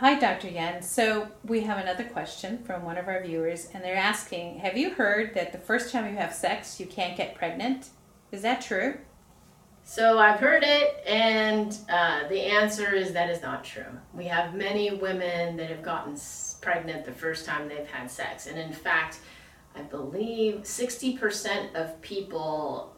Hi, Dr. Yen. So we have another question from one of our viewers, and they're asking Have you heard that the first time you have sex, you can't get pregnant? Is that true? So I've heard it, and uh, the answer is that is not true. We have many women that have gotten pregnant the first time they've had sex, and in fact, I believe 60% of people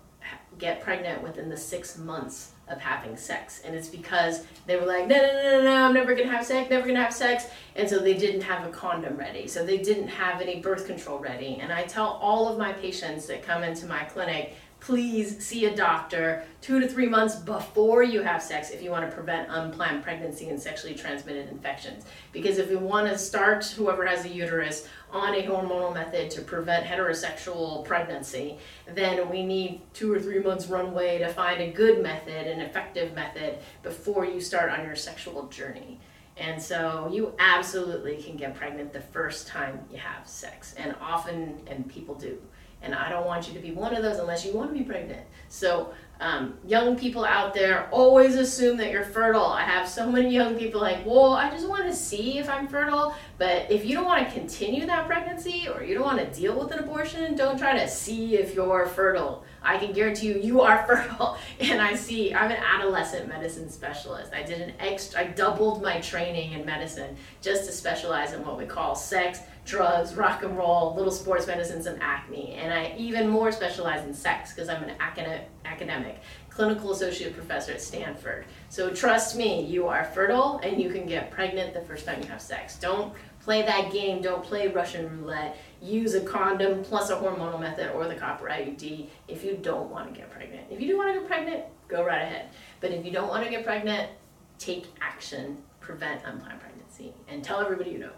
get pregnant within the six months of having sex. And it's because they were like, no, no, no, no, no, I'm never gonna have sex, never gonna have sex. And so they didn't have a condom ready. So they didn't have any birth control ready. And I tell all of my patients that come into my clinic, please see a doctor two to three months before you have sex if you want to prevent unplanned pregnancy and sexually transmitted infections. Because if you want to start whoever has a uterus on a hormonal method to prevent heterosexual pregnancy, then we need two or three months runway to find a good method, an effective method, before you start on your sexual journey. And so you absolutely can get pregnant the first time you have sex, and often, and people do. And I don't want you to be one of those unless you want to be pregnant. So, um, young people out there always assume that you're fertile. I have so many young people like, well, I just want to see if I'm fertile. But if you don't want to continue that pregnancy or you don't want to deal with an abortion, don't try to see if you're fertile. I can guarantee you, you are fertile. And I see, I'm an adolescent medicine specialist. I did an extra, I doubled my training in medicine just to specialize in what we call sex, drugs, rock and roll, little sports medicines, and acne. And I even more specialize in sex because I'm an academic, clinical associate professor at Stanford. So trust me, you are fertile and you can get pregnant the first time you have sex. Don't play that game. Don't play Russian roulette. Use a condom plus a hormonal method or the copper IUD if you don't want to get pregnant. If you do want to get pregnant, go right ahead. But if you don't want to get pregnant, take action, prevent unplanned pregnancy, and tell everybody you know.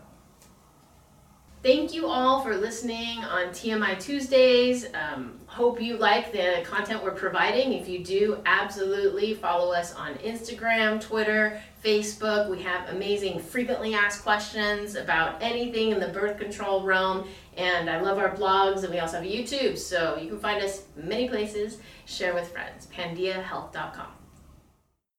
Thank you all for listening on TMI Tuesdays. Um, hope you like the content we're providing. If you do, absolutely follow us on Instagram, Twitter, Facebook. We have amazing frequently asked questions about anything in the birth control realm. And I love our blogs, and we also have YouTube. So you can find us many places. Share with friends. PandiaHealth.com.